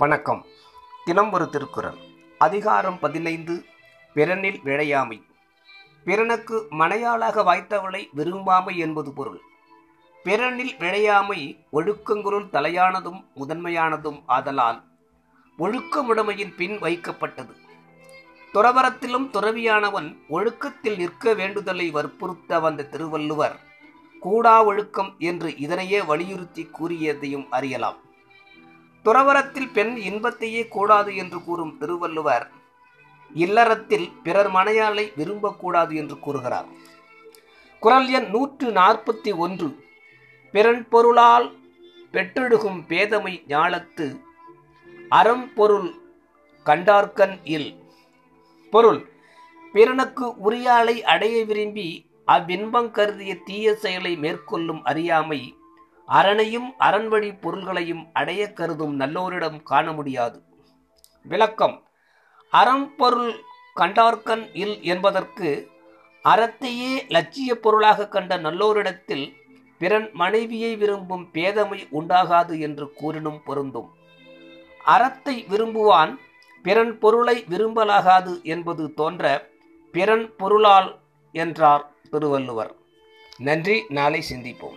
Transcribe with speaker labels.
Speaker 1: வணக்கம். தினம் ஒரு திருக்குறள். அதிகாரம் பதினைந்து பிறனில் விழையாமை பிறனுக்கு மனையாளாக வாய்த்தவளை விரும்பாமை என்பது பொருள். பிறனில் விழையாமை ஒழுக்கங்களுள் தலையானதும் முதன்மையானதும் ஆதலால் ஒழுக்கமுடைமையின் பின் வைக்கப்பட்டது. துறவரத்திலும் துறவியானவன் ஒழுக்கத்தில் நிற்க வேண்டுதலை வற்புறுத்த வந்த திருவள்ளுவர் கூடா ஒழுக்கம் என்று இதனையே வலியுறுத்தி கூறியதையும் அறியலாம். துறவரத்தில் பெண் இன்பத்தையே கூடாது என்று கூறும் திருவள்ளுவர் இல்லறத்தில் பிறர் மனையாளை விரும்பக்கூடாது என்று கூறுகிறார். குரல் எண் நூற்று நாற்பத்தி ஒன்று. பிறன் பொருளால் பெற்றெடுகும் பேதமை ஞாலத்து அறம் பொருள் கண்டார்கன் இல். பொருள் பிறனுக்கு உரியாளை அடைய விரும்பி அவ்வின்பம் கருதிய தீய செயலை மேற்கொள்ளும் அறியாமை அரணையும் அரண்வழி பொருள்களையும் அடைய கருதும் நல்லோரிடம் காண முடியாது. விளக்கம். அறம்பொருள் பொருள் கண்டார்கன் இல் என்பதற்கு அறத்தையே லட்சிய பொருளாக கண்ட நல்லோரிடத்தில் பிறன் மனைவியை விரும்பும் பேதமை உண்டாகாது என்று கூறினும் பொருந்தும். அறத்தை விரும்புவான் பிறன் பொருளை விரும்பலாகாது என்பது தோன்ற பிறன் பொருளால் என்றார் திருவள்ளுவர். நன்றி நாளை சிந்திப்போம்.